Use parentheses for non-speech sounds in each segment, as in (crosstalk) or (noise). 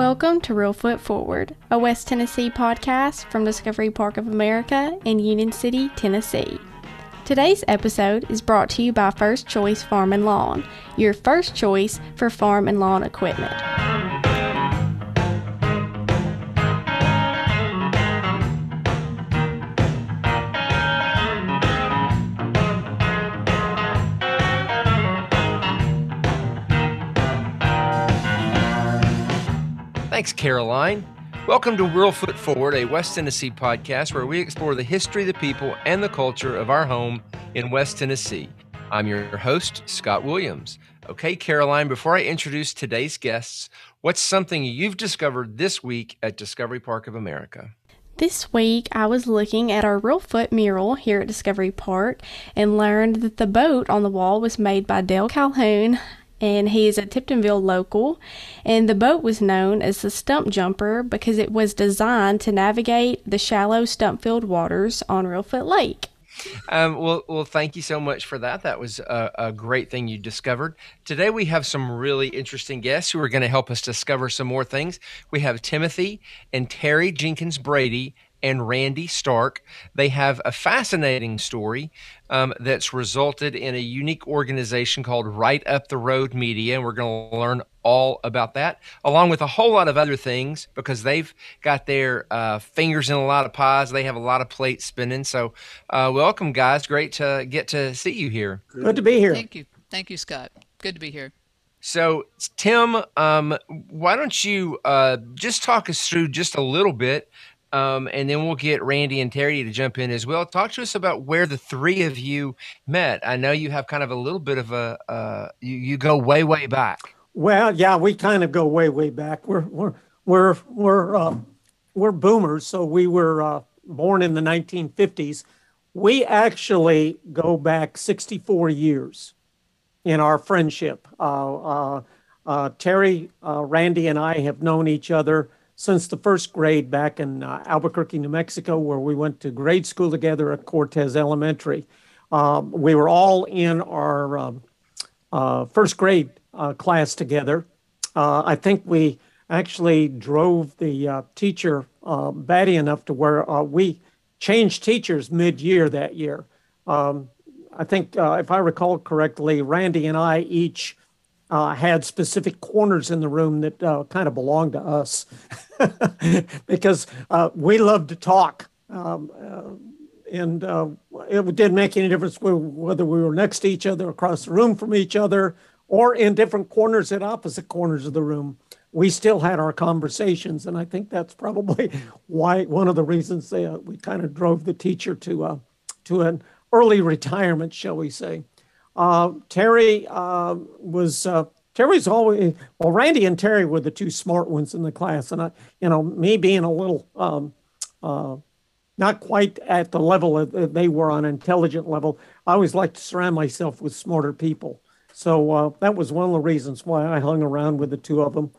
Welcome to Reelfoot Forward, a West Tennessee podcast from Discovery Park of America in Union City, Tennessee. Today's episode is brought to you by First Choice Farm and Lawn, your first choice for farm and lawn equipment. Thanks, Caroline. Welcome to Reelfoot Forward, a West Tennessee podcast where we explore the history, the people, and the culture of our home in West Tennessee. I'm your host, Scott Williams. Okay, Caroline, before I introduce today's guests, what's something you've discovered this week at Discovery Park of America? This week, I was looking at our Real Foot mural here at Discovery Park and learned that the boat on the wall was made by Dale Calhoun, and he is a Tiptonville local. And the boat was known as the Stump Jumper because it was designed to navigate the shallow stump filled waters on Reelfoot Lake. Um, well, well, thank you so much for that. That was a, a, great thing you discovered. Today we have some really interesting guests who are going to help us discover some more things. We have Timothy and Terry Jenkins Brady and Randy Stark. They have a fascinating story um, that's resulted in a unique organization called Right Up the Road Media. And we're going to learn all about that, along with a whole lot of other things, because they've got their uh, fingers in a lot of pies. They have a lot of plates spinning. So, uh, welcome, guys. Great to get to see you here. Good to be here. Thank you. Thank you, Scott. Good to be here. So, Tim, um, why don't you uh, just talk us through just a little bit um, and then we'll get Randy and Terry to jump in as well. Talk to us about where the three of you met. I know you have kind of a little bit of a uh, you, you go way way back. Well, yeah, we kind of go way way back. We're we're we're we're uh, we're boomers, so we were uh, born in the 1950s. We actually go back 64 years in our friendship. Uh, uh, uh, Terry, Randy, and I have known each other since the first grade back in uh, Albuquerque, New Mexico, where we went to grade school together at Cortez Elementary. Um, we were all in our um, uh, first grade uh, class together. Uh, I think we actually drove the uh, teacher uh, batty enough to where we changed teachers mid year that year. Um, I think, if I recall correctly, Randy and I each uh, had specific corners in the room that uh, kind of belonged to us (laughs) because uh, we loved to talk. Um, uh, and uh, it didn't make any difference whether we were next to each other, across the room from each other, or in different corners at opposite corners of the room. We still had our conversations, and I think that's probably (laughs) why one of the reasons they, uh, we kind of drove the teacher to to an early retirement, shall we say. Uh, Terry uh, was uh, Terry's always well. Randy and Terry were the two smart ones in the class, and I, you know, me being a little um, uh, not quite at the level that they were on intelligent level, I always like to surround myself with smarter people. So uh, that was one of the reasons why I hung around with the two of them.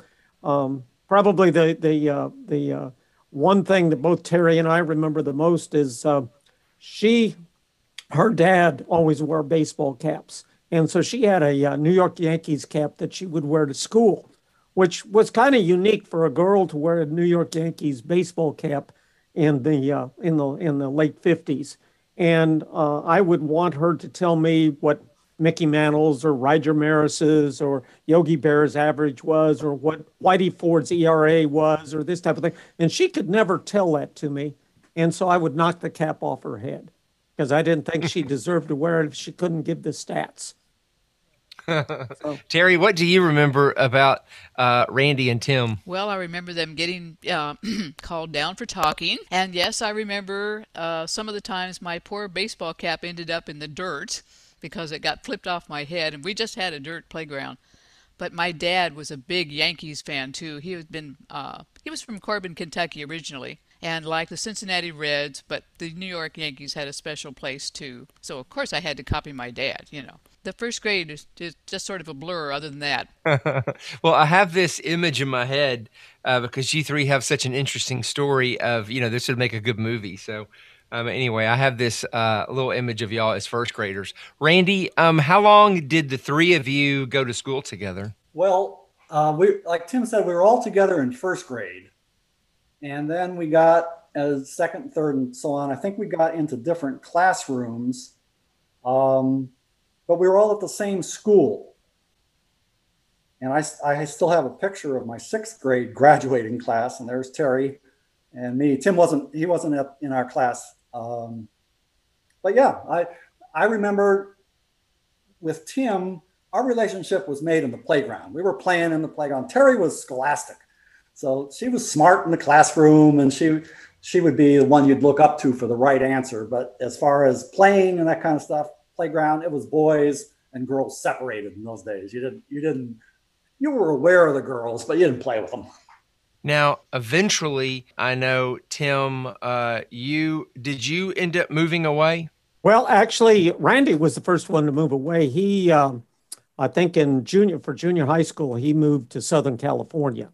Um, probably the the the one thing that both Terry and I remember the most is she her dad always wore baseball caps. And so she had a uh, New York Yankees cap that she would wear to school, which was kind of unique for a girl to wear a New York Yankees baseball cap in the uh, in the in the late 50s. And uh, I would want her to tell me what Mickey Mantle's or Roger Maris's or Yogi Berra's average was, or what Whitey Ford's ERA was, or this type of thing. And she could never tell that to me. And so I would knock the cap off her head because I didn't think she deserved to wear it if she couldn't give the stats. (laughs) so. Terry, what do you remember about uh, Randy and Tim? Well, I remember them getting uh, (clears throat) called down for talking. And yes, I remember uh, some of the times my poor baseball cap ended up in the dirt because it got flipped off my head. And we just had a dirt playground. But my dad was a big Yankees fan too. He had been uh, he was from Corbin, Kentucky originally, and like the Cincinnati Reds, but the New York Yankees had a special place too. So of course I had to copy my dad, you know. The first grade is, is just sort of a blur other than that. (laughs) well, I have this image in my head uh, because you three have such an interesting story of, you know, this would make a good movie. So um, anyway, I have this uh, little image of y'all as first graders. Randy, um, how long did the three of you go to school together? Well, uh, we like Tim said, we were all together in first grade, and then we got as second, third, and so on. I think we got into different classrooms, um, but we were all at the same school. And I, I still have a picture of my sixth grade graduating class, and there's Terry and me. Tim wasn't he wasn't in our class, um, but yeah, I I remember with Tim, our relationship was made in the playground. We were playing in the playground. Terry was scholastic, so she was smart in the classroom, and she she would be the one you'd look up to for the right answer. But as far as playing and that kind of stuff, playground, it was boys and girls separated in those days. You didn't you didn't you were aware of the girls, but you didn't play with them. Now, eventually, I know Tim. Uh, you did you end up moving away? Well, actually, Randy was the first one to move away. He, um, I think, in junior for junior high school, he moved to Southern California,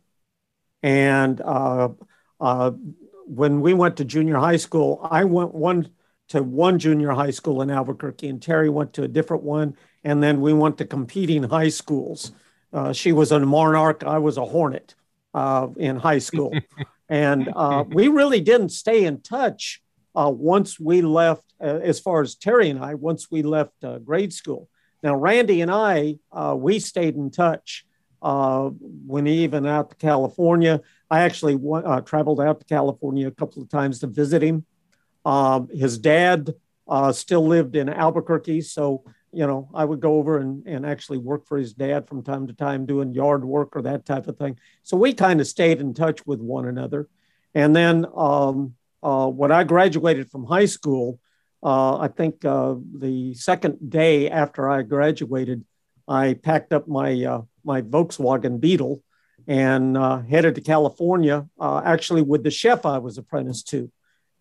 and uh, uh, when we went to junior high school, I went one to one junior high school in Albuquerque, and Terry went to a different one, and then we went to competing high schools. Uh, she was a Monarch, I was a Hornet uh, in high school, (laughs) and uh, we really didn't stay in touch uh, once we left. Uh, as far as Terry and I, once we left uh, grade school. Now, Randy and I, we stayed in touch when he even out to California. I actually uh, traveled out to California a couple of times to visit him. Um, his dad uh, still lived in Albuquerque, so you know I would go over and, and actually work for his dad from time to time, doing yard work or that type of thing. So we kind of stayed in touch with one another. And then um, uh, when I graduated from high school, uh, I think uh, the second day after I graduated, I packed up my uh, my Volkswagen Beetle and uh, headed to California, uh, actually with the chef I was apprenticed to,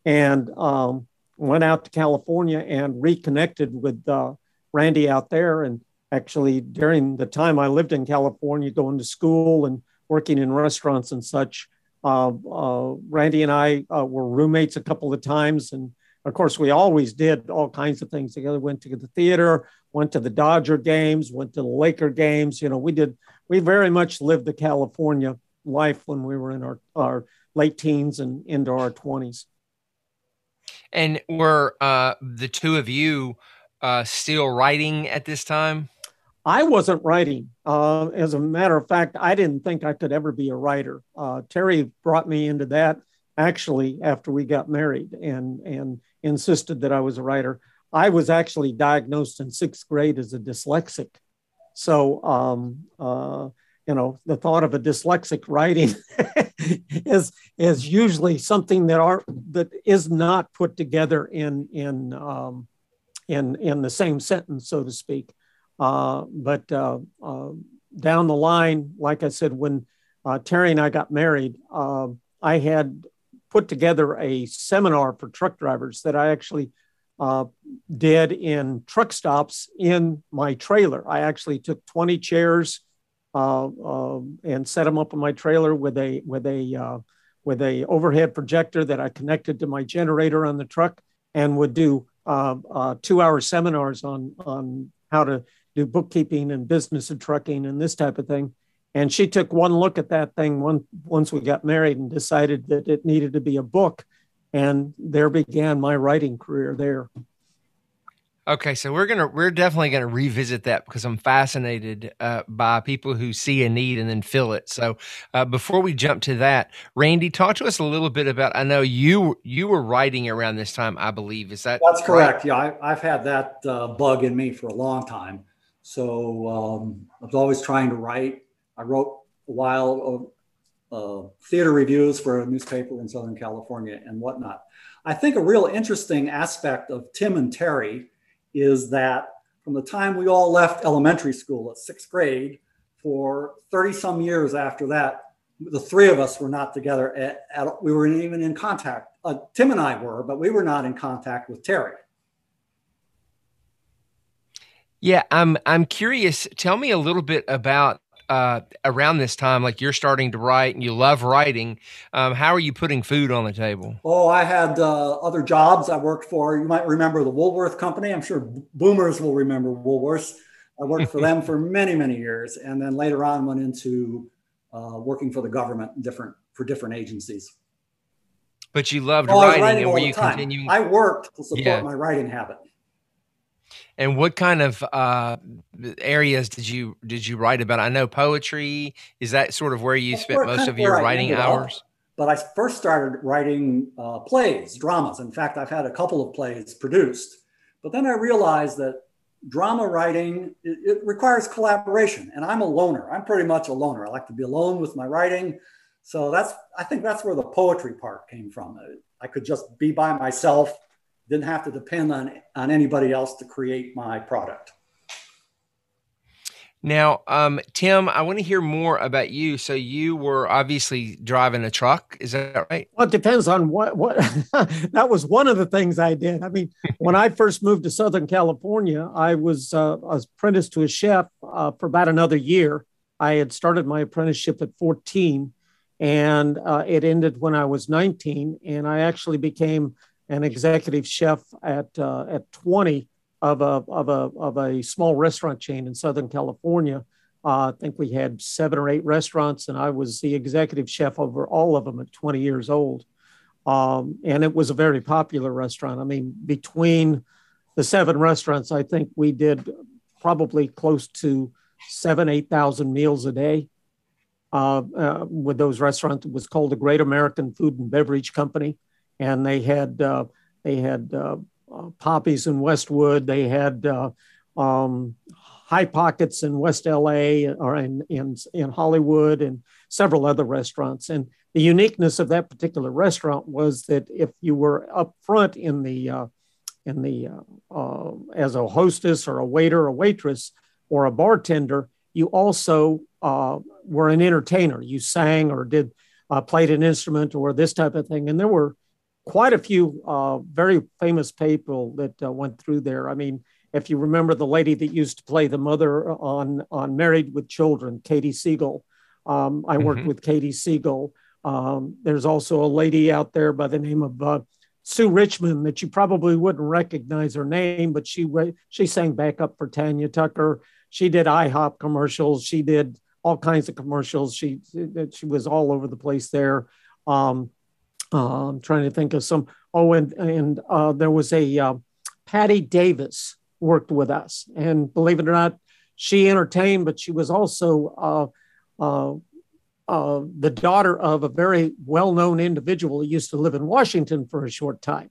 and um, went out to California and reconnected with uh, Randy out there. And actually, during the time I lived in California, going to school and working in restaurants and such, uh, uh, Randy and I uh, were roommates a couple of times. And of course, we always did all kinds of things together. Went to the theater, went to the Dodger games, went to the Laker games. You know, we did we very much lived the California life when we were in our, our late teens and into our 20s. And were uh, the two of you uh, still writing at this time? I wasn't writing. Uh, as a matter of fact, I didn't think I could ever be a writer. Uh, Terry brought me into that actually after we got married and, and insisted that I was a writer. I was actually diagnosed in sixth grade as a dyslexic. So, um, uh, you know, the thought of a dyslexic writing (laughs) is is usually something that are that is not put together in in um, in in the same sentence, so to speak. Uh, but uh, uh, down the line, like I said, when uh, Terry and I got married, um, I had put together a seminar for truck drivers that I actually uh, did in truck stops in my trailer. I actually took 20 chairs uh, uh, and set them up in my trailer with a with a uh, with a overhead projector that I connected to my generator on the truck, and would do uh, uh, two hour seminars on on how to do bookkeeping and business and trucking and this type of thing. And she took one look at that thing one, once we got married and decided that it needed to be a book and there began my writing career there. Okay, so we're gonna we're definitely gonna revisit that because I'm fascinated uh, by people who see a need and then fill it. So uh, before we jump to that, Randy, talk to us a little bit about. I know you you were writing around this time, I believe. Is that that's correct? Right? Yeah, I, have had that uh, bug in me for a long time. So um, I was always trying to write. I wrote a while uh, theater reviews for a newspaper in Southern California and whatnot. I think a real interesting aspect of Tim and Terry is that from the time we all left elementary school at sixth grade for 30 some years after that, the three of us were not together at, at we weren't even in contact. Uh, Tim and I were, but we were not in contact with Terry. Yeah, I'm I'm curious. Tell me a little bit about uh, around this time, like you're starting to write and you love writing, um, how are you putting food on the table? Oh, I had uh, other jobs I worked for. You might remember the Woolworth Company. I'm sure boomers will remember Woolworths. I worked for them (laughs) for many, many years, and then later on went into uh, working for the government, different for different agencies. But you loved Well, writing, writing and were you continuing? I worked to support Yeah. my writing habit. And what kind of uh, areas did you did you write about? I know poetry. Is that sort of where you That's spent most of your writing ended up. hours? But I first started writing uh, plays, dramas. In fact, I've had a couple of plays produced. But then I realized that drama writing it, it requires collaboration, and I'm a loner. I'm pretty much a loner. I like to be alone with my writing. So that's I think that's where the poetry part came from. I could just be by myself, didn't have to depend on on anybody else to create my product. Now, um, Tim, I want to hear more about you. So you were obviously driving a truck. Is that right? Well, it depends on what what (laughs) that was one of the things I did. I mean, when I first moved to Southern California, I was uh, apprenticed to a chef uh, for about another year. I had started my apprenticeship at 14, and uh, it ended when I was 19. And I actually became an executive chef at uh, at 20 of a of a of a small restaurant chain in Southern California. Uh, I think we had seven or eight restaurants, and I was the executive chef over all of them at 20 years old. Um, and it was a very popular restaurant. I mean, between the seven restaurants, I think we did probably close to seven, 8,000 meals a day. Uh, uh, with those restaurants, it was called the Great American Food and Beverage Company, and they had uh, they had uh, uh, Poppies in Westwood. They had um, High Pockets in West LA or in, in, in Hollywood and several other restaurants. And the uniqueness of that particular restaurant was that if you were up front in the uh, in the uh, uh, as a hostess or a waiter or waitress or a bartender, you also were an entertainer. You sang or did played an instrument or this type of thing. And there were quite a few uh, very famous people that uh, went through there. I mean, if you remember the lady that used to play the mother on on Married with Children, Katey Sagal. Um, I worked Mhm. with Katey Sagal. Um, there's also a lady out there by the name of uh, Sue Richmond that you probably wouldn't recognize her name, but she re- she sang backup for Tanya Tucker. She did IHOP commercials. She did all kinds of commercials. She she was all over the place there. Um, uh, I'm trying to think of some. Oh, and and uh, there was a uh, Patti Davis worked with us, and believe it or not, she entertained, but she was also uh, uh, uh, the daughter of a very well-known individual who used to live in Washington for a short time,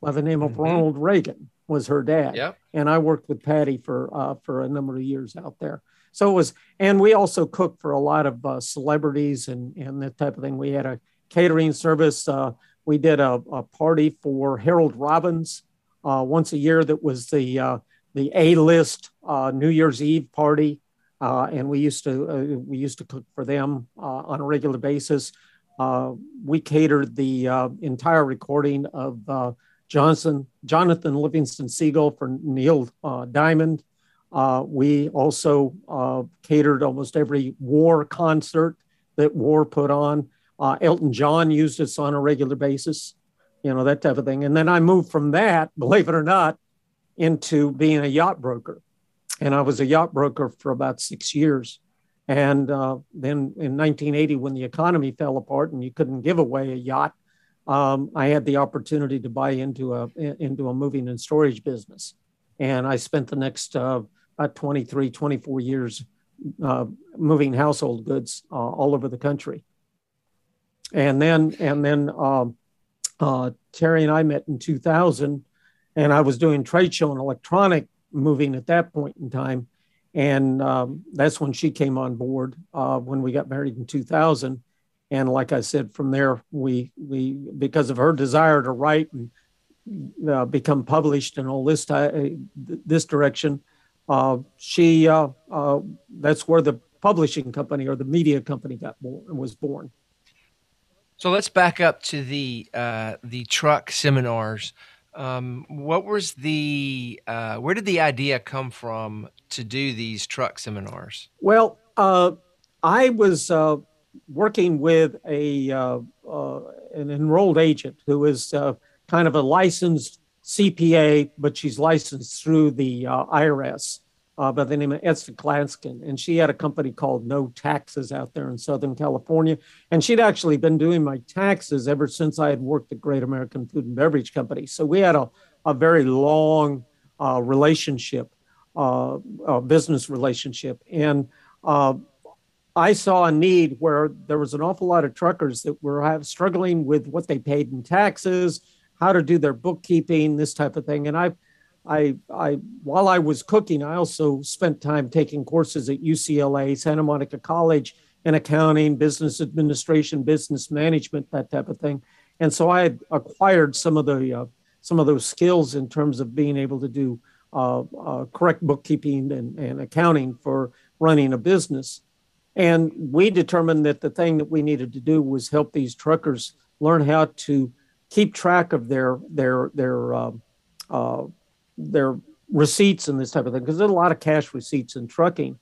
by the name of Mhm. Ronald Reagan. Was her dad, Yep. and I worked with Patti for uh, for a number of years out there. So it was, and we also cooked for a lot of uh, celebrities and and that type of thing. We had a catering service. Uh, we did a, a party for Harold Robbins uh, once a year. That was the uh, the A list New Year's Eve party, and we used to we used to cook for them on a regular basis. We catered the entire recording of Johnson Jonathan Livingston Seagull for Neil uh, Diamond. Uh, we also uh, catered almost every war concert that war put on. Uh, Elton John used us on a regular basis, you know, that type of thing. And then I moved from that, (laughs) believe it or not, into being a yacht broker. And I was a yacht broker for about six years. And uh, then in 1980, when the economy fell apart and you couldn't give away a yacht, um, I had the opportunity to buy into a into a moving and storage business. And I spent the next uh, about 23, 24 years uh, moving household goods uh, all over the country. And then, and then um, uh, Terry and I met in 2000, and I was doing trade show and electronic moving at that point in time. And um, that's when she came on board uh, when we got married in 2000. And like I said, from there, we, we because of her desire to write and uh, become published and all this, ti- this direction, uh, she uh, uh, that's where the publishing company or the media company got born, was born. So let's back up to the uh, the truck seminars. Um, what was the uh, where did the idea come from to do these truck seminars? Well, uh, I was uh, working with a uh, uh, an enrolled agent who is kind of a licensed CPA, but she's licensed through the IRS, uh, by the name of Esther Klanskin, and she had a company called No Taxes out there in Southern California. And she'd actually been doing my taxes ever since I had worked at Great American Food and Beverage Company. So we had a, a very long uh, relationship, uh, business relationship. And uh, I saw a need where there was an awful lot of truckers that were struggling with what they paid in taxes, how to do their bookkeeping, this type of thing. And I I, I, while I was cooking, I also spent time taking courses at UCLA, Santa Monica College in accounting, business administration, business management, that type of thing. And so I had acquired some of the, uh, some of those skills in terms of being able to do uh, uh, correct bookkeeping and, and accounting for running a business. And we determined that the thing that we needed to do was help these truckers learn how to keep track of their their their uh, uh, their receipts and this type of thing because there's a lot of cash receipts in trucking.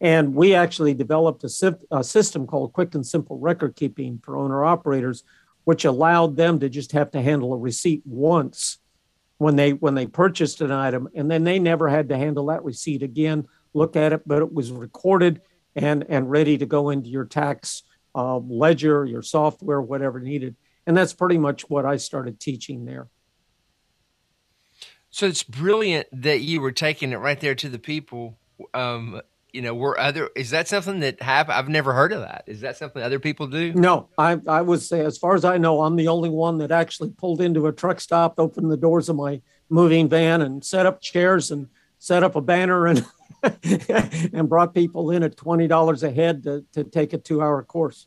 And we actually developed a, a system called quick and simple record keeping for owner operators, which allowed them to just have to handle a receipt once when they when they purchased an item, and then they never had to handle that receipt again. Look at it, but it was recorded and and ready to go into your tax uh, ledger, your software, whatever needed. And that's pretty much what I started teaching there. So it's brilliant that you were taking it right there to the people. Um, you know, were other is that something that have I've never heard of that. Is that something other people do? No, I I would say as far as I know, I'm the only one that actually pulled into a truck stop, opened the doors of my moving van, and set up chairs and set up a banner and (laughs) and brought people in at twenty dollars a head to, to take a two hour course.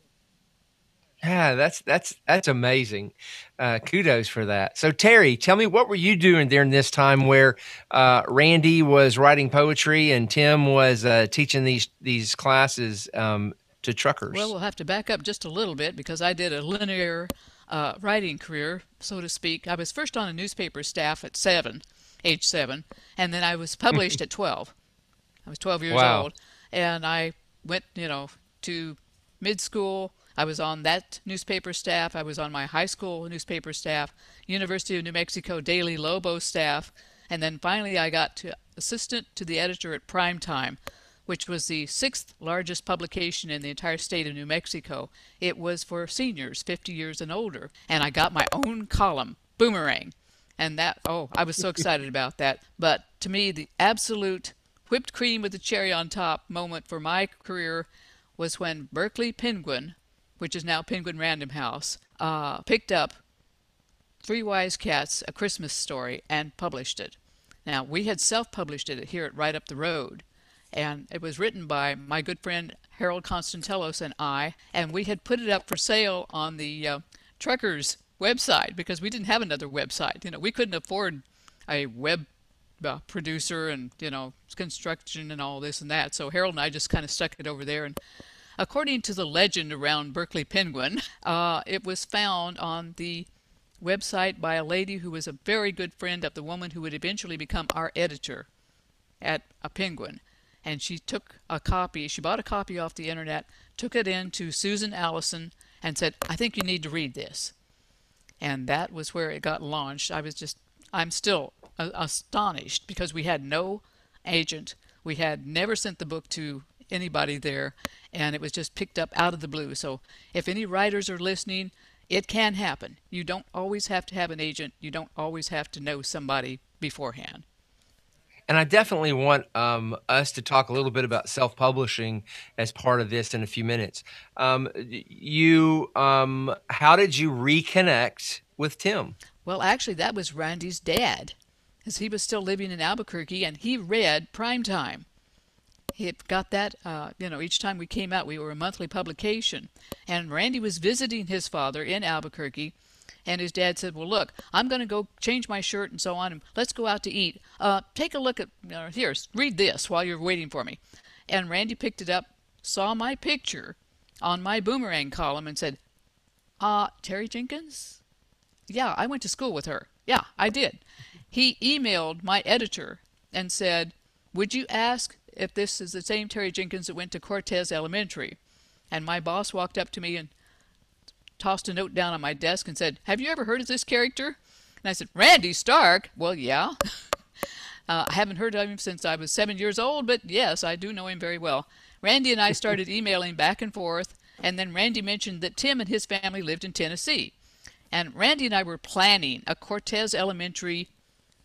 Yeah, that's that's that's amazing. Uh, kudos for that. So Terry, tell me what were you doing during this time where uh, Randy was writing poetry and Tim was uh, teaching these these classes um, to truckers? Well, we'll have to back up just a little bit because I did a linear uh, writing career, so to speak. I was first on a newspaper staff at seven, age seven, and then I was published (laughs) at twelve. I was twelve years wow. old, and I went, you know, to mid school I was on that newspaper staff. I was on my high school newspaper staff, University of New Mexico Daily Lobo staff, and then finally I got to assistant to the editor at Prime Time, which was the sixth largest publication in the entire state of New Mexico. It was for seniors 50 years and older, and I got my own column, Boomerang. And that, oh, I was so (laughs) excited about that. But to me, the absolute whipped cream with the cherry on top moment for my career was when Berkley Penguin which is now Penguin Random House, uh, picked up Three Wise Cats, A Christmas Story, and published it. Now, we had self published it here at Right Up the Road, and it was written by my good friend Harold Constantelos and I, and we had put it up for sale on the uh, Truckers website because we didn't have another website. You know, we couldn't afford a web uh, producer and, you know, construction and all this and that. So Harold and I just kind of stuck it over there and According to the legend around Berkley Penguin, uh, it was found on the website by a lady who was a very good friend of the woman who would eventually become our editor at a Penguin. And she took a copy, she bought a copy off the internet, took it in to Susan Allison, and said, I think you need to read this. And that was where it got launched. I was just, I'm still astonished because we had no agent. We had never sent the book to anybody there, and it was just picked up out of the blue. So if any writers are listening, it can happen. You don't always have to have an agent. You don't always have to know somebody beforehand. And I definitely want um, us to talk a little bit about self-publishing as part of this in a few minutes. Um, you, um, how did you reconnect with Tim? Well, actually, that was Randy's dad, as he was still living in Albuquerque, and he read Prime Had got that, uh, you know, each time we came out, we were a monthly publication. And Randy was visiting his father in Albuquerque, and his dad said, Well, look, I'm going to go change my shirt and so on, and let's go out to eat. Uh, take a look at, uh, here, read this while you're waiting for me. And Randy picked it up, saw my picture on my boomerang column, and said, Uh, Terry Jenkins? Yeah, I went to school with her. Yeah, I did. He emailed my editor and said, Would you ask if this is the same Terry Jenkins that went to Cortez Elementary. And my boss walked up to me and tossed a note down on my desk and said, Have you ever heard of this character? And I said, Randy Stark? Well, yeah. (laughs) Uh, I haven't heard of him since I was seven years old, but yes, I do know him very well. Randy and I started (laughs) emailing back and forth, and then Randy mentioned that Tim and his family lived in Tennessee. And Randy and I were planning a Cortez Elementary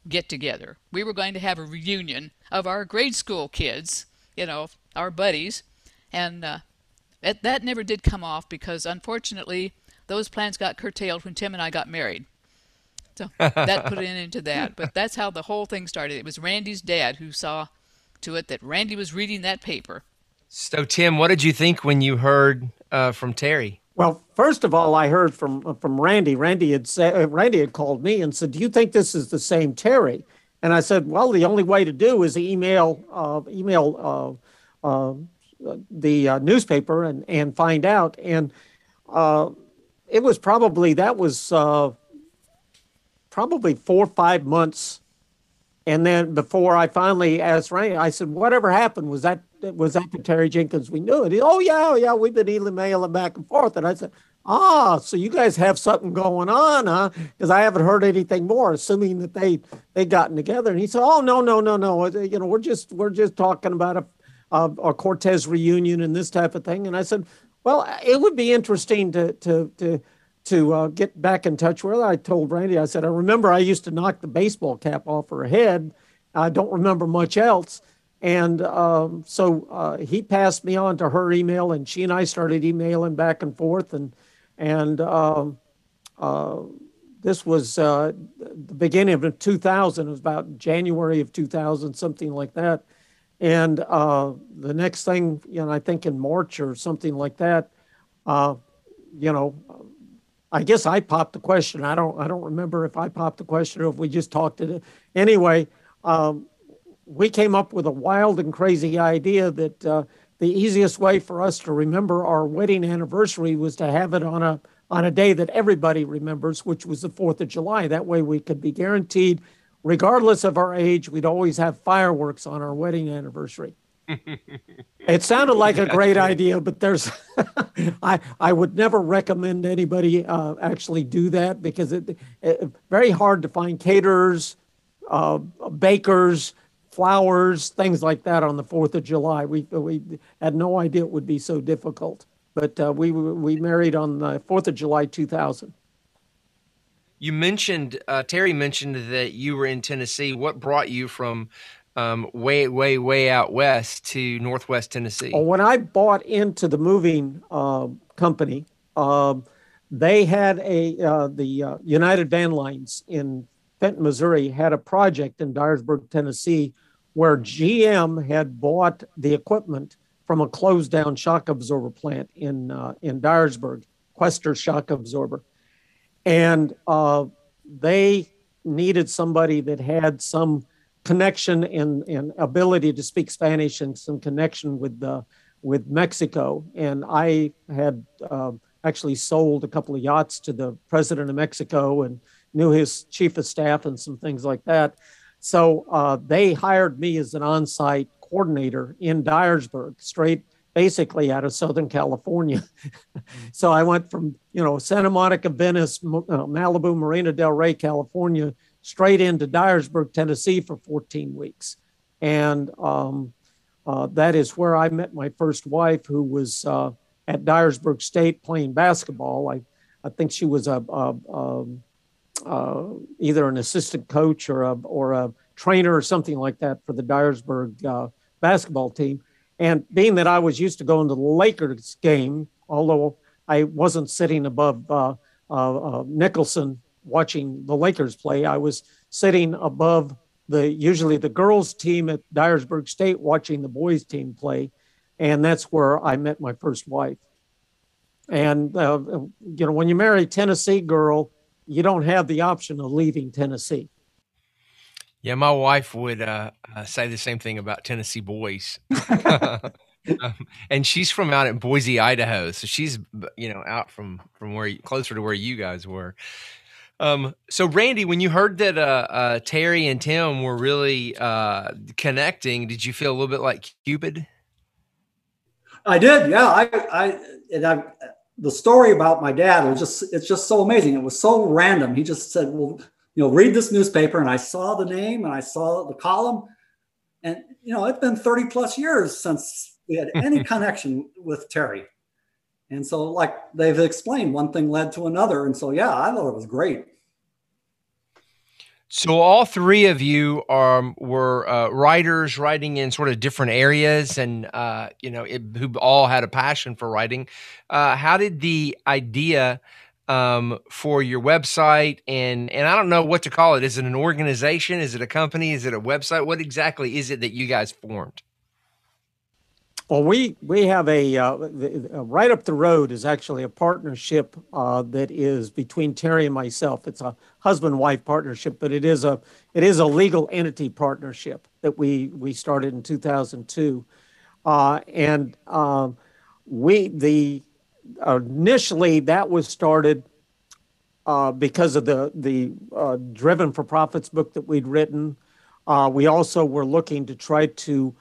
get together. We were going to have a reunion of our grade school kids, you know, our buddies. And uh, it, that never did come off because unfortunately those plans got curtailed when Tim and I got married. So that put an end to that. But that's how the whole thing started. It was Randy's dad who saw to it that Randy was reading that paper. So, Tim, what did you think when you heard uh, from Terry? Well, first of all, I heard from from Randy. Randy had said uh, Randy had called me and said, "Do you think this is the same Terry?" And I said, "Well, the only way to do is email uh, email uh, uh the uh, newspaper and and find out." And it was probably that was probably four or five months, and then before I finally asked Randy, I said, "Whatever happened was that was that the Terry Jenkins we knew it. He, oh yeah, oh, yeah, we've been emailing back and forth. And I said, ah, so you guys have something going on, huh? Because I haven't heard anything more, assuming that they they gotten together. And he said, oh no, no, no, no, you know, we're just we're just talking about a a, a Cortez reunion and this type of thing. And I said, well, it would be interesting to to to to uh, get back in touch with her. I told Randy, I said, I remember I used to knock the baseball cap off her head. I don't remember much else. And um, so uh, he passed me on to her email, and she and I started emailing back and forth. And and um, uh, this was uh, the beginning of 2000. It was about January of 2000, something like that. And uh, the next thing, you know, I think in March or something like that, uh, you know, I guess I popped the question. I don't I don't remember if I popped the question or if we just talked it. Anyway. Um, we came up with a wild and crazy idea that uh, the easiest way for us to remember our wedding anniversary was to have it on a on a day that everybody remembers, which was the Fourth of July. That way, we could be guaranteed, regardless of our age, we'd always have fireworks on our wedding anniversary. (laughs) it sounded like a great idea, but there's, (laughs) I I would never recommend anybody uh, actually do that because it, it very hard to find caterers, uh, bakers flowers, things like that on the Fourth of July. We we had no idea it would be so difficult, but uh, we we married on the Fourth of July, two thousand. You mentioned uh, Terry mentioned that you were in Tennessee. What brought you from um, way way way out west to Northwest Tennessee? Well, when I bought into the moving uh, company, um, they had a uh, the uh, United Van Lines in Fenton, Missouri, had a project in Dyersburg, Tennessee where GM had bought the equipment from a closed down shock absorber plant in uh, in Dyersburg, Quester shock absorber, and uh, they needed somebody that had some connection and, and ability to speak Spanish and some connection with the with Mexico. And I had uh, actually sold a couple of yachts to the president of Mexico and knew his chief of staff and some things like that. So uh, they hired me as an on site coordinator in Dyersburg, straight basically out of Southern California. (laughs) so I went from, you know, Santa Monica, Venice, uh, Malibu, Marina Del Rey, California, straight into Dyersburg, Tennessee for 14 weeks. And um, uh, that is where I met my first wife, who was uh, at Dyersburg State playing basketball. I, I think she was a, a, a uh, either an assistant coach or a or a trainer or something like that for the Dyersburg uh, basketball team. And being that I was used to going to the Lakers game, although I wasn't sitting above uh, uh, uh Nicholson watching the Lakers play, I was sitting above the usually the girls team at Dyersburg State watching the boys team play, and that's where I met my first wife. And uh, you know, when you marry a Tennessee girl, you don't have the option of leaving Tennessee. Yeah, my wife would uh, uh, say the same thing about Tennessee boys. (laughs) um, and she's from out in Boise, Idaho, so she's you know out from from where closer to where you guys were. Um, so Randy, when you heard that uh, uh, Terry and Tim were really uh, connecting, did you feel a little bit like Cupid? I did, yeah. I, I, and I, the story about my dad was just it's just so amazing. It was so random. He just said, "Well, you know, read this newspaper, and I saw the name and I saw the column, and you know, it's been 30 plus years since we had (laughs) any connection with Terry. And so, like they've explained, one thing led to another. And so, yeah, I thought it was great. So all three of you um, were uh, writers writing in sort of different areas, and uh, you know, it, who all had a passion for writing. Uh, how did the idea um, for your website and and I don't know what to call it? Is it an organization? Is it a company? Is it a website? What exactly is it that you guys formed? Well, we we have a uh, the, uh, right up the road is actually a partnership uh, that is between Terry and myself. It's a husband wife partnership, but it is a it is a legal entity partnership that we we started in 2002, uh, and um, we the initially that was started uh, because of the the uh, Driven for Profits book that we'd written. we also were looking to try to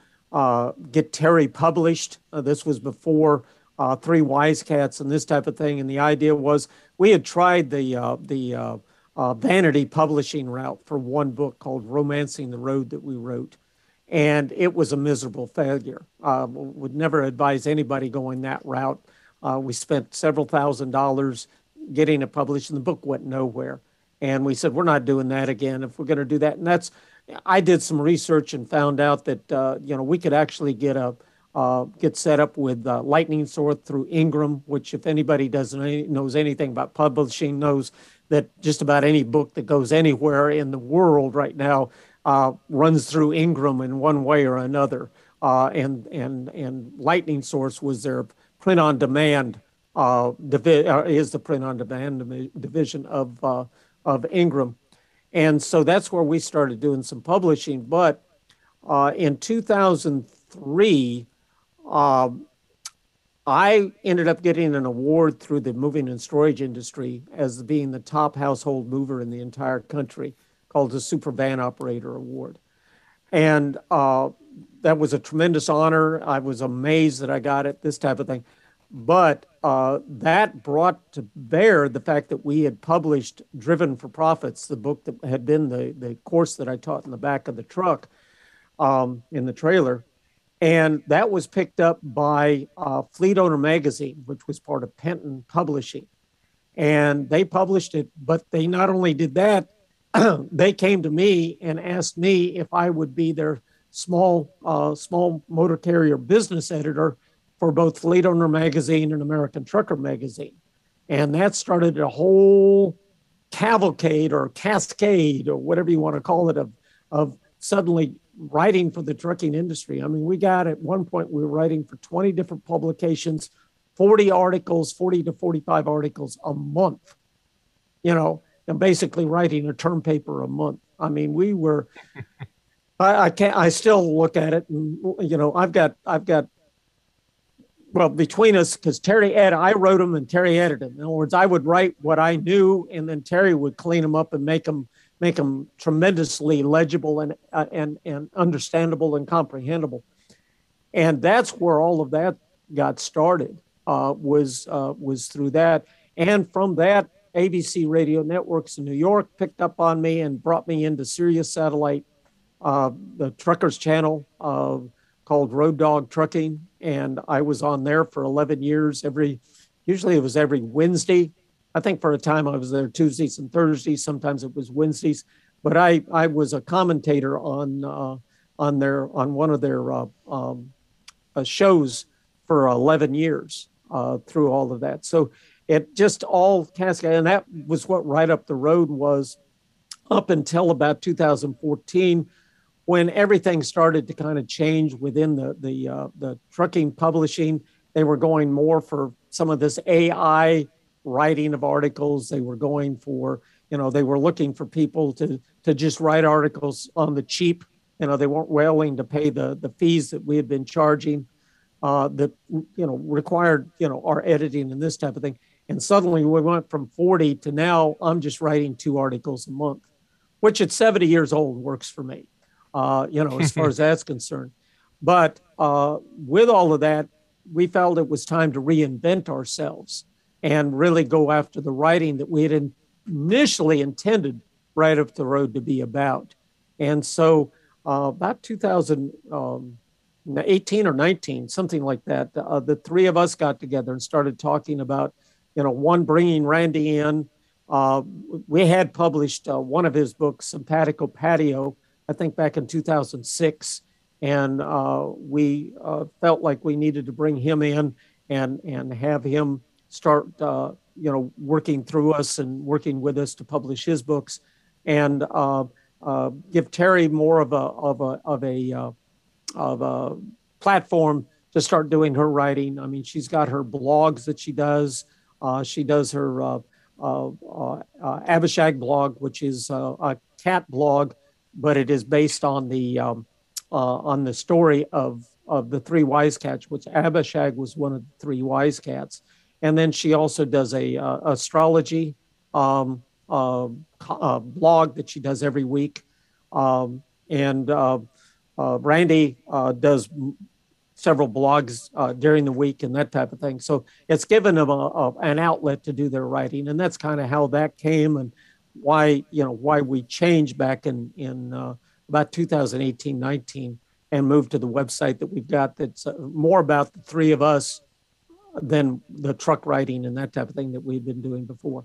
get Terry published. Uh, this was before uh, Three Wise Cats and this type of thing. And the idea was we had tried the uh, the uh, uh, vanity publishing route for one book called Romancing the Road that we wrote, and it was a miserable failure. would never advise anybody going that route. we spent several thousand dollars getting it published, and the book went nowhere. And we said, we're not doing that again if we're going to do that. And that's I did some research and found out that uh, you know we could actually get a uh, get set up with uh, Lightning Source through Ingram, which if anybody doesn't knows anything about publishing knows that just about any book that goes anywhere in the world right now uh, runs through Ingram in one way or another. Uh, and and and Lightning Source was their print on demand uh, divi- is the print on demand division of of Ingram. And so that's where we started doing some publishing. But uh, in 2003, uh, I ended up getting an award through the moving and storage industry as being the top household mover in the entire country, called the Super Van Operator Award. And uh, that was a tremendous honor. I was amazed that I got it, this type of thing. But uh, that brought to bear the fact that we had published Driven for Profits, the book that had been the, the course that I taught in the back of the truck um, in the trailer. And that was picked up by uh, Fleet Owner Magazine, which was part of Penton Publishing. And they published it, but they not only did that, (clears throat) they came to me and asked me if I would be their small uh, small motor carrier business editor for both Fleet Owner Magazine and American Trucker Magazine. And that started a whole cavalcade or cascade or whatever you want to call it of, of suddenly writing for the trucking industry. I mean, we got at one point, we were writing for 20 different publications, 40 articles, 40 to 45 articles a month, you know, and basically writing a term paper a month. I mean, we were. (laughs) I, I can't. I still look at it, and you know, I've got I've got well, between us, because Terry Ed, I wrote them and Terry edited them. In other words, I would write what I knew, and then Terry would clean them up and make them make them tremendously legible and uh, and and understandable and comprehensible. And that's where all of that got started. Uh, was uh, was through that, and from that, ABC Radio Networks in New York picked up on me and brought me into Sirius Satellite, uh, the Truckers Channel uh, called Road Dog Trucking, and I was on there for 11 years. Every, usually it was every Wednesday. I think for a time I was there Tuesdays and Thursdays. Sometimes it was Wednesdays, but I I was a commentator on uh, on their on one of their uh, um, uh, shows for 11 years uh, through all of that. So it just all cascaded, and that was what right up the road was up until about 2014 when everything started to kind of change within the the uh, the trucking publishing, they were going more for some of this AI writing of articles. They were going for you know they were looking for people to to just write articles on the cheap. You know they weren't willing to pay the the fees that we had been charging uh, that you know required you know our editing and this type of thing. And suddenly we went from 40 to now I'm just writing two articles a month, which at 70 years old works for me uh, you know, as far as (laughs) that's concerned. But uh, with all of that, we felt it was time to reinvent ourselves and really go after the writing that we had initially intended right up the road to be about. And so, uh, about 2018 um, or 19, something like that, uh, the three of us got together and started talking about, you know, one bringing Randy in. Uh, we had published uh, one of his books, Simpatico Patio, I think back in 2006, and uh, we uh, felt like we needed to bring him in and and have him start, you know, working through us and working with us to publish his books, and uh, give Terry more of a of a of a uh, of a platform to start doing her writing. I mean, she's got her blogs that she does. Uh, she does her uh, uh, uh, Abishag blog, which is a cat blog, but it is based on the um, on the story of of the three wise cats, which Abishag was one of the three wise cats. And then she also does a astrology um, uh, uh, blog that she does every week. Um, and uh, uh Randy uh, does several blogs uh, during the week and that type of thing. So it's given them a, a, an outlet to do their writing, and that's kind of how that came and why you know why we changed back in in about 2018 19 and moved to the website that we've got that's more about the three of us than the truck writing and that type of thing that we've been doing before.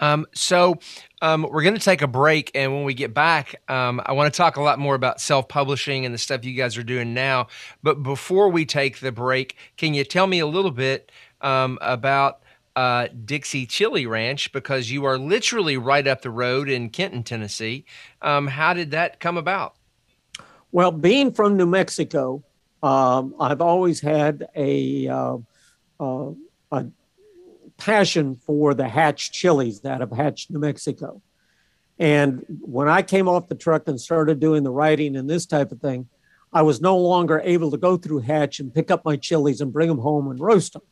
Um, so um, we're going to take a break, and when we get back, um, I want to talk a lot more about self-publishing and the stuff you guys are doing now. But before we take the break, can you tell me a little bit um, about uh, Dixie Chili Ranch because you are literally right up the road in Kenton, Tennessee. Um, how did that come about? Well, being from New Mexico, um, I've always had a, uh, uh, a passion for the Hatch chilies out of Hatch, New Mexico. And when I came off the truck and started doing the writing and this type of thing, I was no longer able to go through Hatch and pick up my chilies and bring them home and roast them.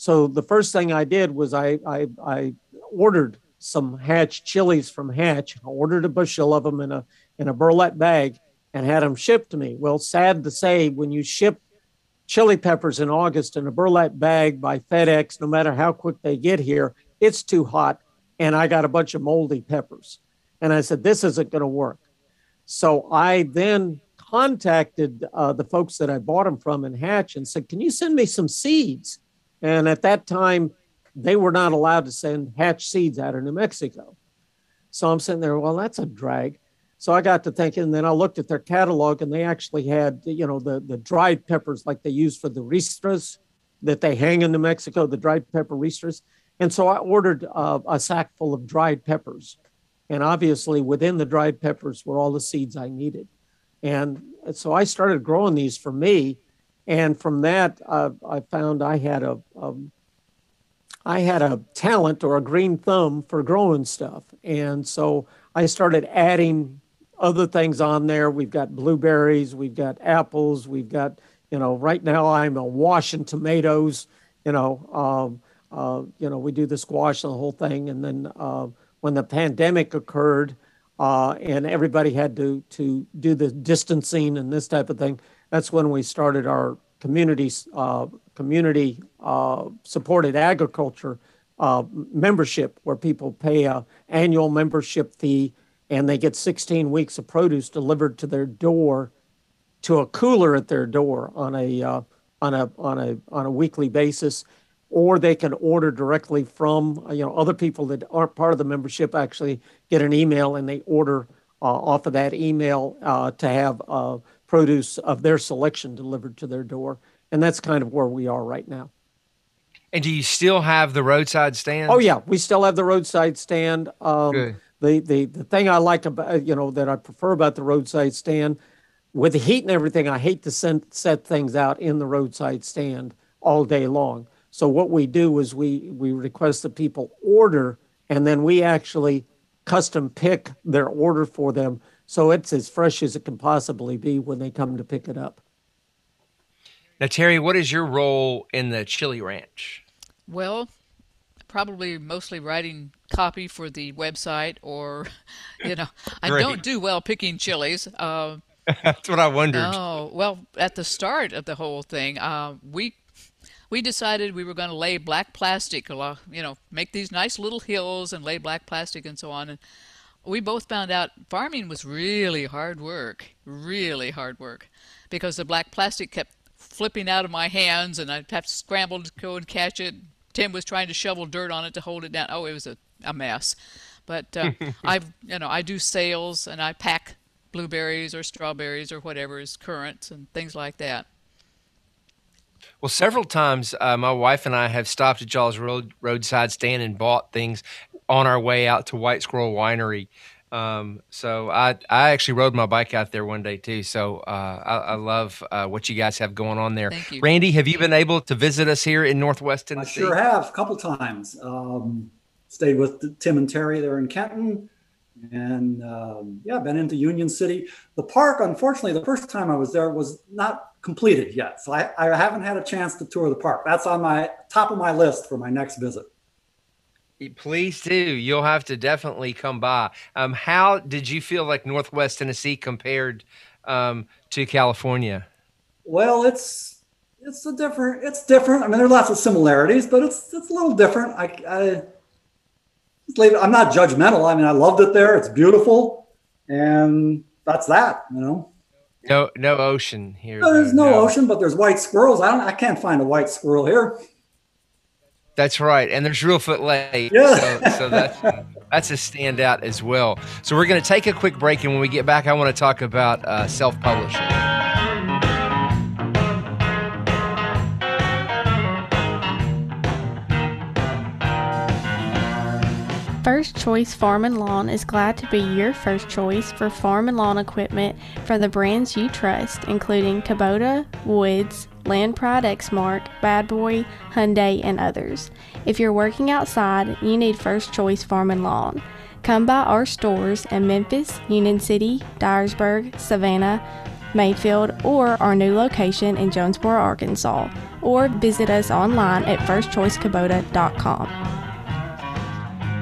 So the first thing I did was I, I, I ordered some Hatch chilies from Hatch. I ordered a bushel of them in a in a burlap bag and had them shipped to me. Well, sad to say, when you ship chili peppers in August in a burlap bag by FedEx, no matter how quick they get here, it's too hot. And I got a bunch of moldy peppers. And I said, this isn't going to work. So I then contacted uh, the folks that I bought them from in Hatch and said, can you send me some seeds? And at that time, they were not allowed to send Hatch seeds out of New Mexico. So I'm sitting there, well, that's a drag. So I got to thinking, and then I looked at their catalog, and they actually had, you know, the the dried peppers like they use for the ristras that they hang in New Mexico, the dried pepper ristras. And so I ordered uh, a sack full of dried peppers, and obviously within the dried peppers were all the seeds I needed. And so I started growing these for me, and from that uh, I found I had a, a I had a talent or a green thumb for growing stuff, and so I started adding other things on there. We've got blueberries, we've got apples, we've got, you know, right now I'm a washing tomatoes, you know, um, uh, you know, we do the squash and the whole thing. And then uh, when the pandemic occurred uh, and everybody had to, to do the distancing and this type of thing, that's when we started our community, uh, community uh, supported agriculture uh, membership where people pay a annual membership fee and they get 16 weeks of produce delivered to their door to a cooler at their door on a uh, on a on a on a weekly basis. Or they can order directly from you know other people that aren't part of the membership actually get an email and they order uh, off of that email uh, to have uh, produce of their selection delivered to their door. And that's kind of where we are right now. And do you still have the roadside stand oh yeah. We still have the roadside stand. Um, Good. the, the, the thing I like about, you know, that I prefer about the roadside stand, with the heat and everything, I hate to send, set things out in the roadside stand all day long. So what we do is we, we request that people order and then we actually custom pick their order for them. So it's as fresh as it can possibly be when they come to pick it up. Now, Terry, what is your role in the Chili Ranch? Well, probably mostly writing copy for the website or (laughs) you know i don't do well picking chilies uh, that's what i wondered oh well at the start of the whole thing uh, we we decided we were going to lay black plastic, you know, make these nice little hills and lay black plastic and so on. And we both found out farming was really hard work, really hard work, because the black plastic kept flipping out of my hands and I'd have to scramble to go and catch it. Tim was trying to shovel dirt on it to hold it down. Oh, it was a, a mess. But uh, (laughs) I, you know, I do sales and I pack blueberries or strawberries or whatever is currants and things like that. Well, several times uh, my wife and I have stopped at y'all's road, roadside stand and bought things on our way out to White Squirrel Winery. Um, so I I actually rode my bike out there one day too. So uh, I, I, love uh, what you guys have going on there. Thank you. Randy, have you been able to visit us here in Northwest Tennessee? I sure have, a couple times. Um, stayed with Tim and Terry there in Kenton, and um, yeah, been into Union City. The park, unfortunately, the first time I was there was not completed yet, so I, I haven't had a chance to tour the park. That's on my top of my list for my next visit. Please do. You'll have to definitely come by. Um, how did you feel like Northwest Tennessee compared um, to California? Well, it's it's a different. It's different. I mean, there are lots of similarities, but it's it's a little different. I, I leave I'm not judgmental. I mean, I loved it there. It's beautiful, and that's that. You know. No, no ocean here. No, there's no, no, ocean, but there's white squirrels. I don't. I can't find a white squirrel here. That's right, and there's Reelfoot Lake. Yeah. So, so that's that's a standout as well. So we're going to take a quick break, and when we get back, I want to talk about uh, self-publishing. First Choice Farm and Lawn is glad to be your first choice for farm and lawn equipment from the brands you trust, including Kubota, Woods, Land Pride Exmark, Bad Boy, Hyundai, and others. If you're working outside, you need First Choice Farm and Lawn. Come by our stores in Memphis, Union City, Dyersburg, Savannah, Mayfield, or our new location in Jonesboro, Arkansas, or visit us online at firstchoicekubota.com.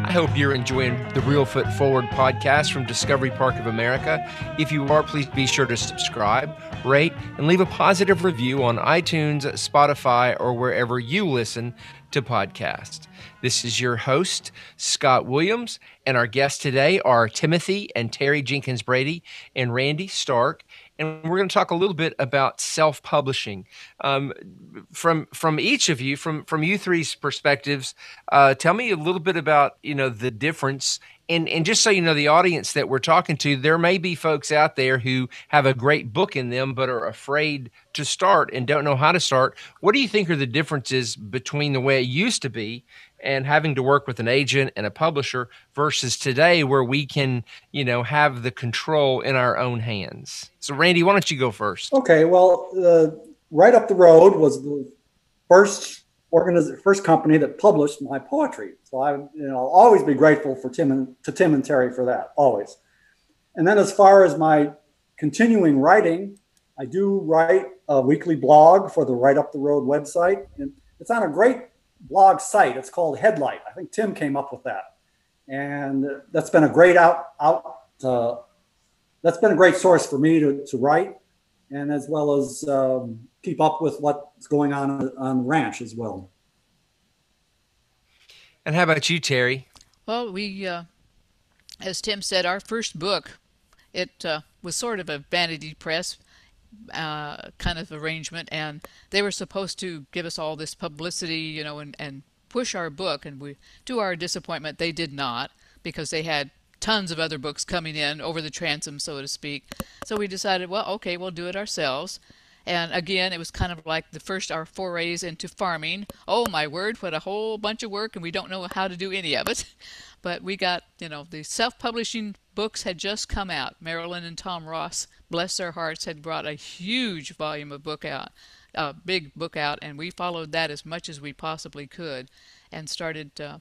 I hope you're enjoying the Reelfoot Forward podcast from Discovery Park of America. If you are, please be sure to subscribe, rate, and leave a positive review on iTunes, Spotify, or wherever you listen to podcasts. This is your host, Scott Williams, and our guests today are Timothy and Terry Jenkins Brady and Randy Stark and we're going to talk a little bit about self-publishing um, from from each of you, from from you three's perspectives. Uh, tell me a little bit about you know the difference, and and just so you know, the audience that we're talking to, there may be folks out there who have a great book in them, but are afraid to start and don't know how to start. What do you think are the differences between the way it used to be and having to work with an agent and a publisher versus today where we can you know have the control in our own hands. So randy why don't you go first? Okay well uh, right up the road was the first organiz- first company that published my poetry. So i you know i'll always be grateful for tim and to tim and terry for that always. And then as far as my continuing writing i do write a weekly blog for the right up the road website and it's on a great blog site. It's called Headlight. I think Tim came up with that, and that's been a great out out. Uh, that's been a great source for me to, to write, and as well as um, keep up with what's going on on the ranch as well. And how about you, Terry? Well, we, uh, as Tim said, our first book, it uh, was sort of a vanity press uh, kind of arrangement, and they were supposed to give us all this publicity, you know, and, and push our book. And we, to our disappointment, they did not because they had tons of other books coming in over the transom, so to speak. So we decided, well, okay, we'll do it ourselves. And again, it was kind of like the first our forays into farming. Oh my word, what a whole bunch of work, and we don't know how to do any of it. (laughs) But we got, you know, the self-publishing books had just come out. Marilyn and Tom Ross, bless their hearts, had brought a huge volume of book out, a big book out, and we followed that as much as we possibly could, and started uh,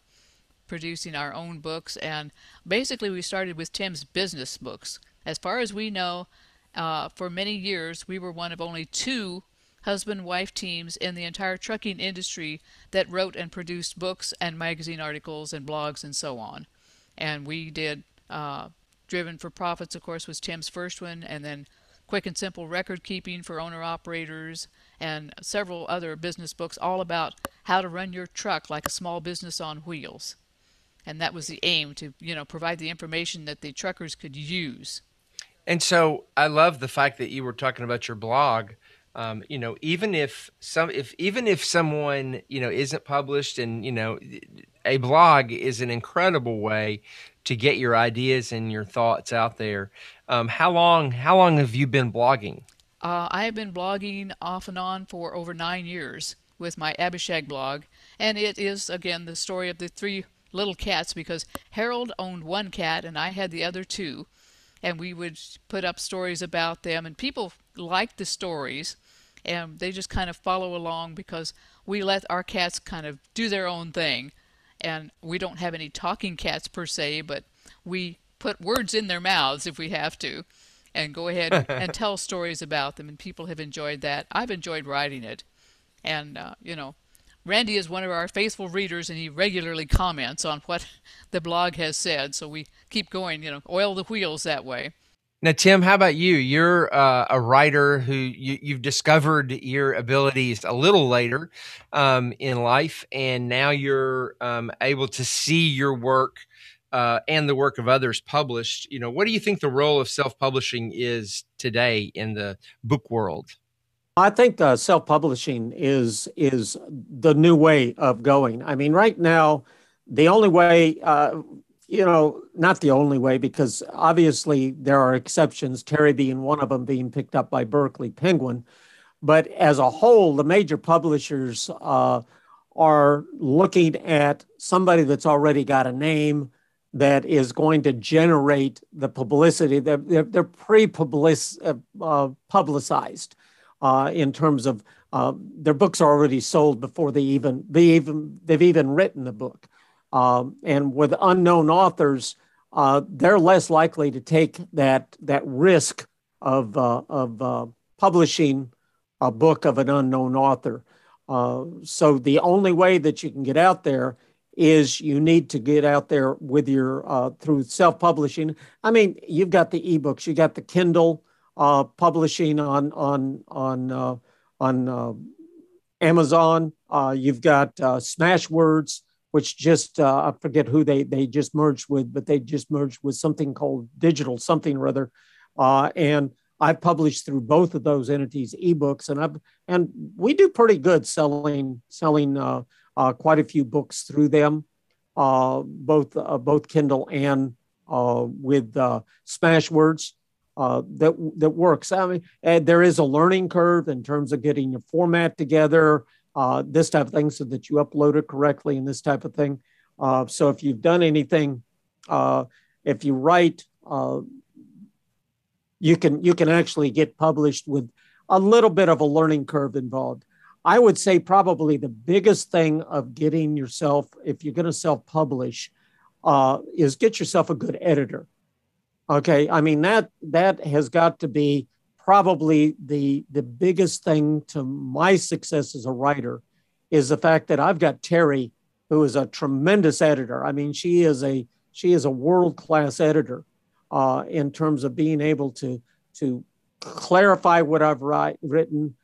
producing our own books. And basically, we started with Tim's business books. As far as we know, uh, for many years, we were one of only two husband wife teams in the entire trucking industry that wrote and produced books and magazine articles and blogs and so on. And we did uh, Driven for Profits, of course, was Tim's first one, and then quick and simple record keeping for owner operators, and several other business books all about how to run your truck like a small business on wheels. And that was the aim to, you know, provide the information that the truckers could use. And so I love the fact that you were talking about your blog. Um, you know, even if some, if even if someone you know isn't published, and you know, a blog is an incredible way to get your ideas and your thoughts out there. Um, how long? How long have you been blogging? Uh, I have been blogging off and on for over nine years with my Abishag blog, and it is again the story of the three little cats because Harold owned one cat and I had the other two, and we would put up stories about them, and people liked the stories, and they just kind of follow along because we let our cats kind of do their own thing, and we don't have any talking cats per se, but we put words in their mouths if we have to and go ahead (laughs) and tell stories about them. And people have enjoyed that. I've enjoyed writing it. And, uh, you know, Randy is one of our faithful readers and he regularly comments on what (laughs) the blog has said. So we keep going, you know, oil the wheels that way. Now, Tim, how about you? You're uh, a writer who you, have discovered your abilities a little later um, in life, and now you're um, able to see your work uh, and the work of others published. You know, what do you think the role of self-publishing is today in the book world? I think uh, self-publishing is is the new way of going. I mean, right now, the only way, uh, you know, not the only way, because obviously there are exceptions. Terry being one of them, being picked up by Berkley Penguin, but as a whole, the major publishers uh, are looking at somebody that's already got a name that is going to generate the publicity. They're, they're, they're pre-publicized uh, publicized, uh, in terms of uh, their books are already sold before they even they even they've even written the book. Um, and with unknown authors, uh, they're less likely to take that that risk of uh, of uh, publishing a book of an unknown author. so the only way that you can get out there is you need to get out there with your uh, through self-publishing. I mean, you've got the ebooks, you got the Kindle uh, publishing on on on uh, on uh, Amazon. Uh, you've got uh, Smashwords, which just I forget who they they just merged with, but they just merged with something called Digital something or other, and. I've published through both of those entities ebooks, and I've and we do pretty good selling selling uh, quite a few books through them, uh, both uh, both Kindle and uh, with uh, Smashwords. Uh, that that works. I mean, there is a learning curve in terms of getting your format together, Uh, this type of thing, so that you upload it correctly and this type of thing. Uh, so if you've done anything, uh, if you write, you can you can actually get published with a little bit of a learning curve involved. I would say probably the biggest thing of getting yourself, if you're going to self publish, uh, is get yourself a good editor. Okay, I mean that that has got to be probably the the biggest thing to my success as a writer is the fact that I've got Terry, who is a tremendous editor. I mean, she is a she is a world class editor uh, in terms of being able to to clarify what I've write, written,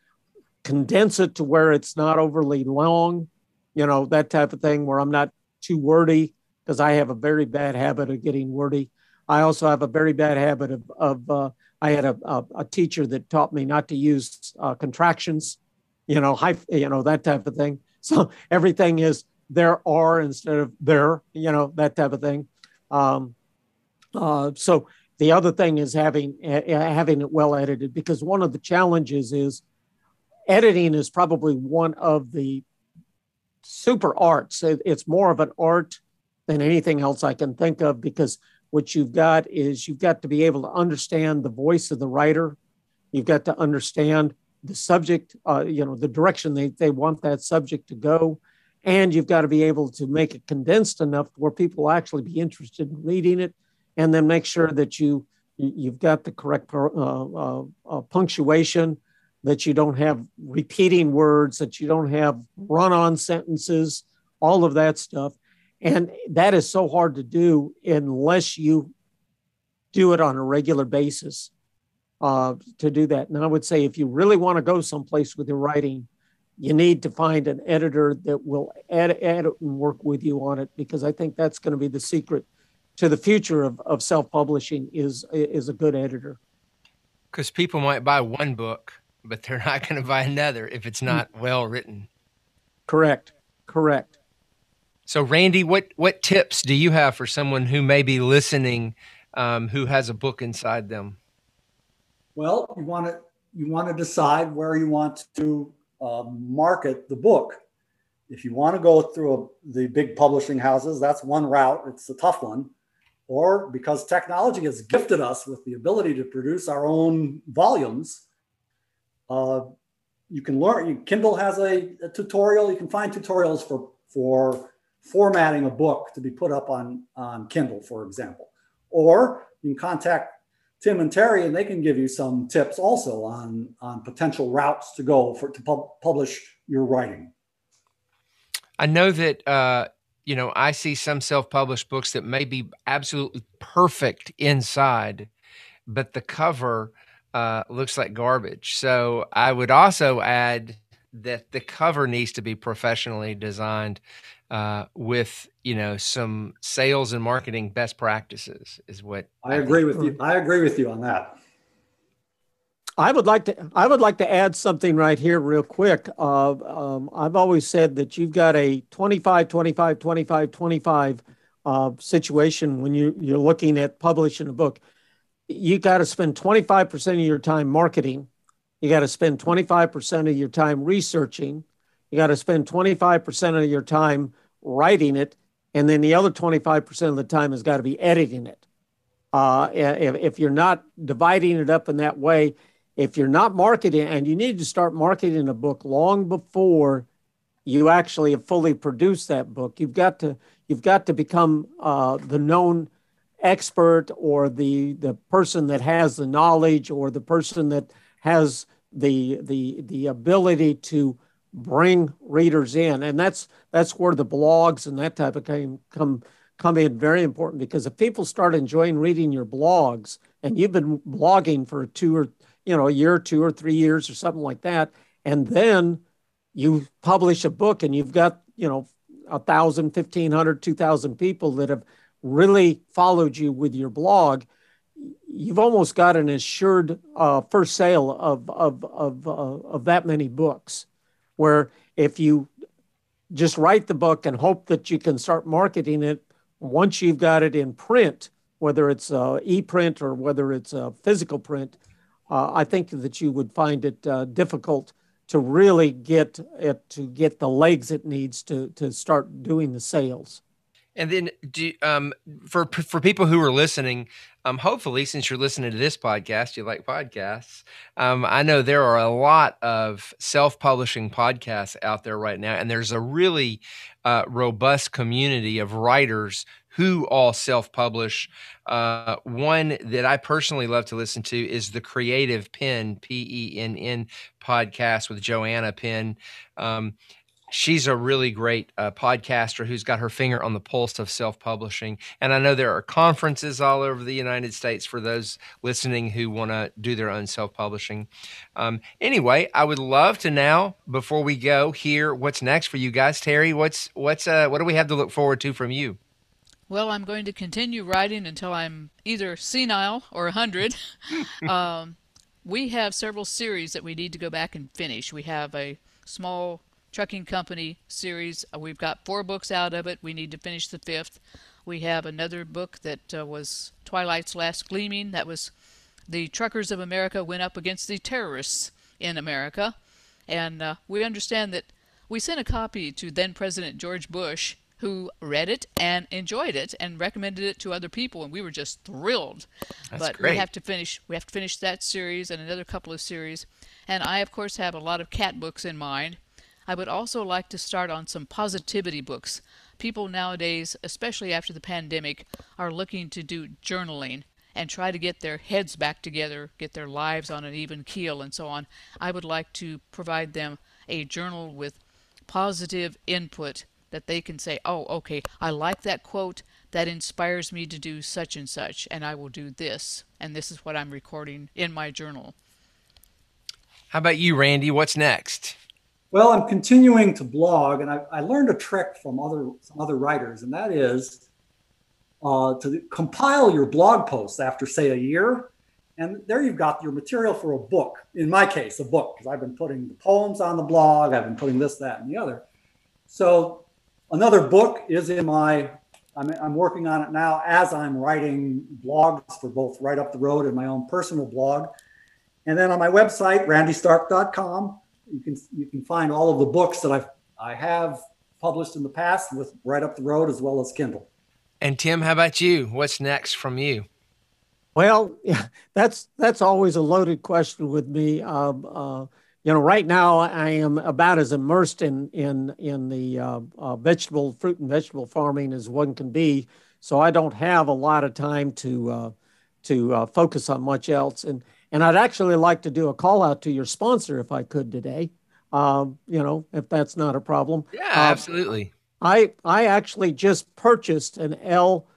condense it to where it's not overly long, you know, that type of thing where I'm not too wordy because I have a very bad habit of getting wordy. I also have a very bad habit of, of uh, I had a, a, a, teacher that taught me not to use uh, contractions, you know, high, you know, that type of thing. (laughs) So everything is there are instead of there, you know, that type of thing. Um, uh, so the other thing is having having it well edited because one of the challenges is editing is probably one of the super arts. It's more of an art than anything else I can think of because what you've got is you've got to be able to understand the voice of the writer. You've got to understand the subject, uh, you know, the direction they, they want that subject to go. And you've got to be able to make it condensed enough where people will actually be interested in reading it and then make sure that you you've got the correct uh, uh, uh, punctuation that you don't have repeating words, that you don't have run on sentences, all of that stuff. And that is so hard to do unless you do it on a regular basis. uh, to do that. And I would say if you really want to go someplace with your writing, you need to find an editor that will edit, edit and work with you on it because I think that's going to be the secret to the future of, of self-publishing is is a good editor. Because people might buy one book, but they're not going to buy another if it's not well written. Correct. Correct. So, Randy, what what tips do you have for someone who may be listening, um, who has a book inside them? Well, you want to you want to decide where you want to uh, market the book. If you want to go through a, the big publishing houses, that's one route. It's a tough one. Or because technology has gifted us with the ability to produce our own volumes, uh, you can learn. Kindle has a, a tutorial. You can find tutorials for for formatting a book to be put up on on Kindle, for example. Or you can contact Tim and Terry, and they can give you some tips also on on potential routes to go for to pub- publish your writing. I know that uh, you know I see some self-published books that may be absolutely perfect inside, but the cover uh, looks like garbage. So I would also add that the cover needs to be professionally designed uh, with you know some sales and marketing best practices is what I, I agree think. with you. I agree with you on that. I would like to I would like to add something right here real quick. Uh, um, I've always said that you've got a 25 25 25 25 uh, situation when you you're looking at publishing a book. You got to spend 25% of your time marketing. You got to spend 25% of your time researching. You got to spend 25% of your time writing it, and then the other 25% of the time has got to be editing it. Uh, if, if you're not dividing it up in that way, if you're not marketing, and you need to start marketing a book long before you actually have fully produced that book, you've got to you've got to become uh, the known expert or the the person that has the knowledge or the person that has the the the ability to bring readers in. And that's that's where the blogs and that type of thing come come in very important because if people start enjoying reading your blogs and you've been blogging for two or you know a year two or three years or something like that and then you publish a book and you've got you know a thousand fifteen hundred two thousand people that have really followed you with your blog you've almost got an assured uh, first sale of of of, uh, of that many books where if you just write the book and hope that you can start marketing it once you've got it in print, whether it's uh, e-print or whether it's a physical print, uh, I think that you would find it uh, difficult to really get it to get the legs it needs to to start doing the sales. And then, do, um, for for people who are listening, um, hopefully, since you're listening to this podcast, you like podcasts. Um, I know there are a lot of self-publishing podcasts out there right now, and there's a really uh, robust community of writers who all self-publish. Uh, one that I personally love to listen to is the Creative Penn P E N N podcast with Joanna Penn. Um, she's a really great uh, podcaster who's got her finger on the pulse of self-publishing and i know there are conferences all over the united states for those listening who want to do their own self-publishing um, anyway i would love to now before we go hear what's next for you guys terry what's what's uh, what do we have to look forward to from you well, I'm going to continue writing until I'm either senile or 100. (laughs) um, we have several series that we need to go back and finish. We have a small trucking company series. Uh, we've got four books out of it. We need to finish the fifth. We have another book that uh, was Twilight's Last Gleaming. That was the truckers of America went up against the terrorists in America. And uh, we understand that we sent a copy to then President George Bush, who read it and enjoyed it and recommended it to other people, and we were just thrilled. That's but great. we have to finish. We have to finish that series and another couple of series. And I, of course, have a lot of cat books in mind. I would also like to start on some positivity books. People nowadays, especially after the pandemic, are looking to do journaling and try to get their heads back together, get their lives on an even keel, and so on. I would like to provide them a journal with positive input that they can say, oh, okay, I like that quote. that inspires me to do such and such, and I will do this. And this is what I'm recording in my journal. How about you, Randy? What's next? Well, I'm continuing to blog, and I, I learned a trick from other some other writers, and that is uh, to compile your blog posts after, say, a year, and there you've got your material for a book. In my case, a book, because I've been putting the poems on the blog, I've been putting this, that, and the other. So another book is in my. I'm, I'm working on it now as I'm writing blogs for both Right Up the Road and my own personal blog. And then on my website, randystark.com, you can you can find all of the books that I've I have published in the past with right up the road as well as Kindle. And Tim, how about you? What's next from you? Well, yeah, that's that's always a loaded question with me. Um, uh, you know, right now I am about as immersed in in in the uh, uh, vegetable, fruit and vegetable farming as one can be. So I don't have a lot of time to uh, to uh, focus on much else. And and I'd actually like to do a call out to your sponsor if I could today. Um, you know, if that's not a problem. Yeah, uh, absolutely. I I actually just purchased an L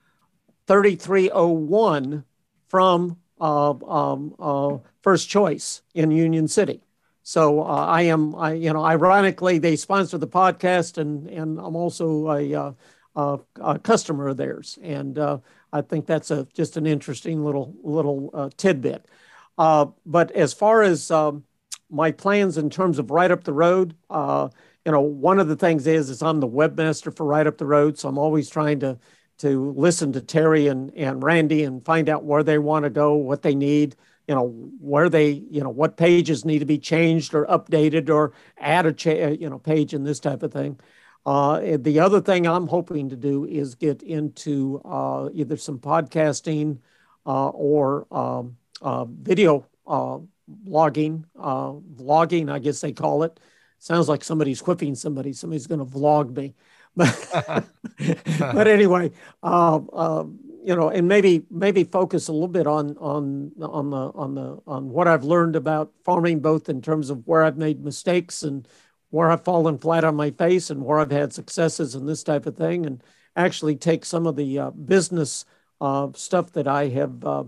thirty three oh one from uh, um, uh, First Choice in Union City. So uh, I am, I, you know, ironically, they sponsor the podcast, and and I'm also a, uh, a, a customer of theirs, and uh, I think that's a just an interesting little little uh, tidbit. Uh, but as far as um, my plans in terms of right up the road, uh, you know, one of the things is is I'm the webmaster for right up the road, so I'm always trying to to listen to Terry and and Randy and find out where they want to go, what they need, you know, where they, you know, what pages need to be changed or updated or add a cha- you know page and this type of thing. Uh, the other thing I'm hoping to do is get into uh, either some podcasting uh, or um, uh, video uh, blogging, uh, vlogging, I guess they call it. Sounds like somebody's whipping somebody. Somebody's going to vlog me. (laughs) But, (laughs) but anyway, you know, and maybe maybe focus a little bit on on on the on the on what I've learned about farming, both in terms of where I've made mistakes and where I've fallen flat on my face and where I've had successes and this type of thing, and actually take some of the uh, business uh, stuff that I have uh,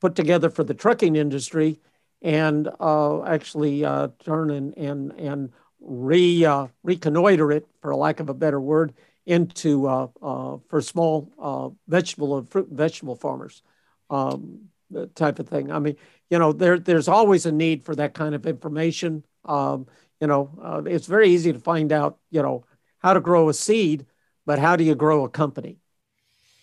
put together for the trucking industry and uh, actually uh, turn and and and re uh, reconnoiter it, for lack of a better word, into uh, uh, for small vegetable and fruit and vegetable farmers, um, type of thing. I mean, you know, there there's always a need for that kind of information. Um, you know, it's very easy to find out, you know, how to grow a seed, but how do you grow a company?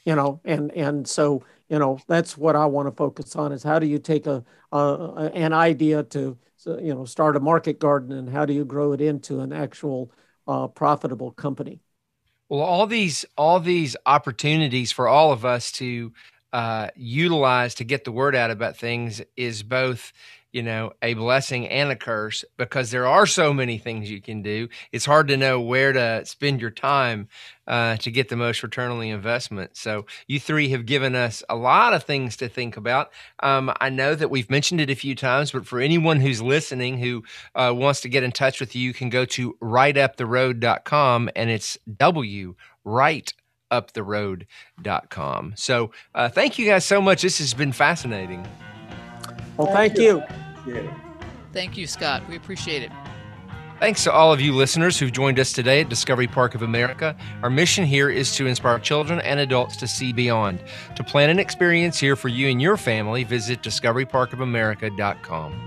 You know, and and so you know that's what I want to focus on is how do you take a, a an idea to you know start a market garden and how do you grow it into an actual uh, profitable company. Well, all these all these opportunities for all of us to uh, utilize to get the word out about things is both you know, a blessing and a curse because there are so many things you can do. It's hard to know where to spend your time uh, to get the most return on the investment. So, you three have given us a lot of things to think about. Um, I know that we've mentioned it a few times, but for anyone who's listening who uh, wants to get in touch with you, you can go to rightuptheroad.com and it's W, right uptheroad.com. So, uh, thank you guys so much. This has been fascinating. Well, thank, thank you. you. Thank you, Scott. We appreciate it. Thanks to all of you listeners who've joined us today at Discovery Park of America. Our mission here is to inspire children and adults to see beyond. To plan an experience here for you and your family, visit discoveryparkofamerica.com.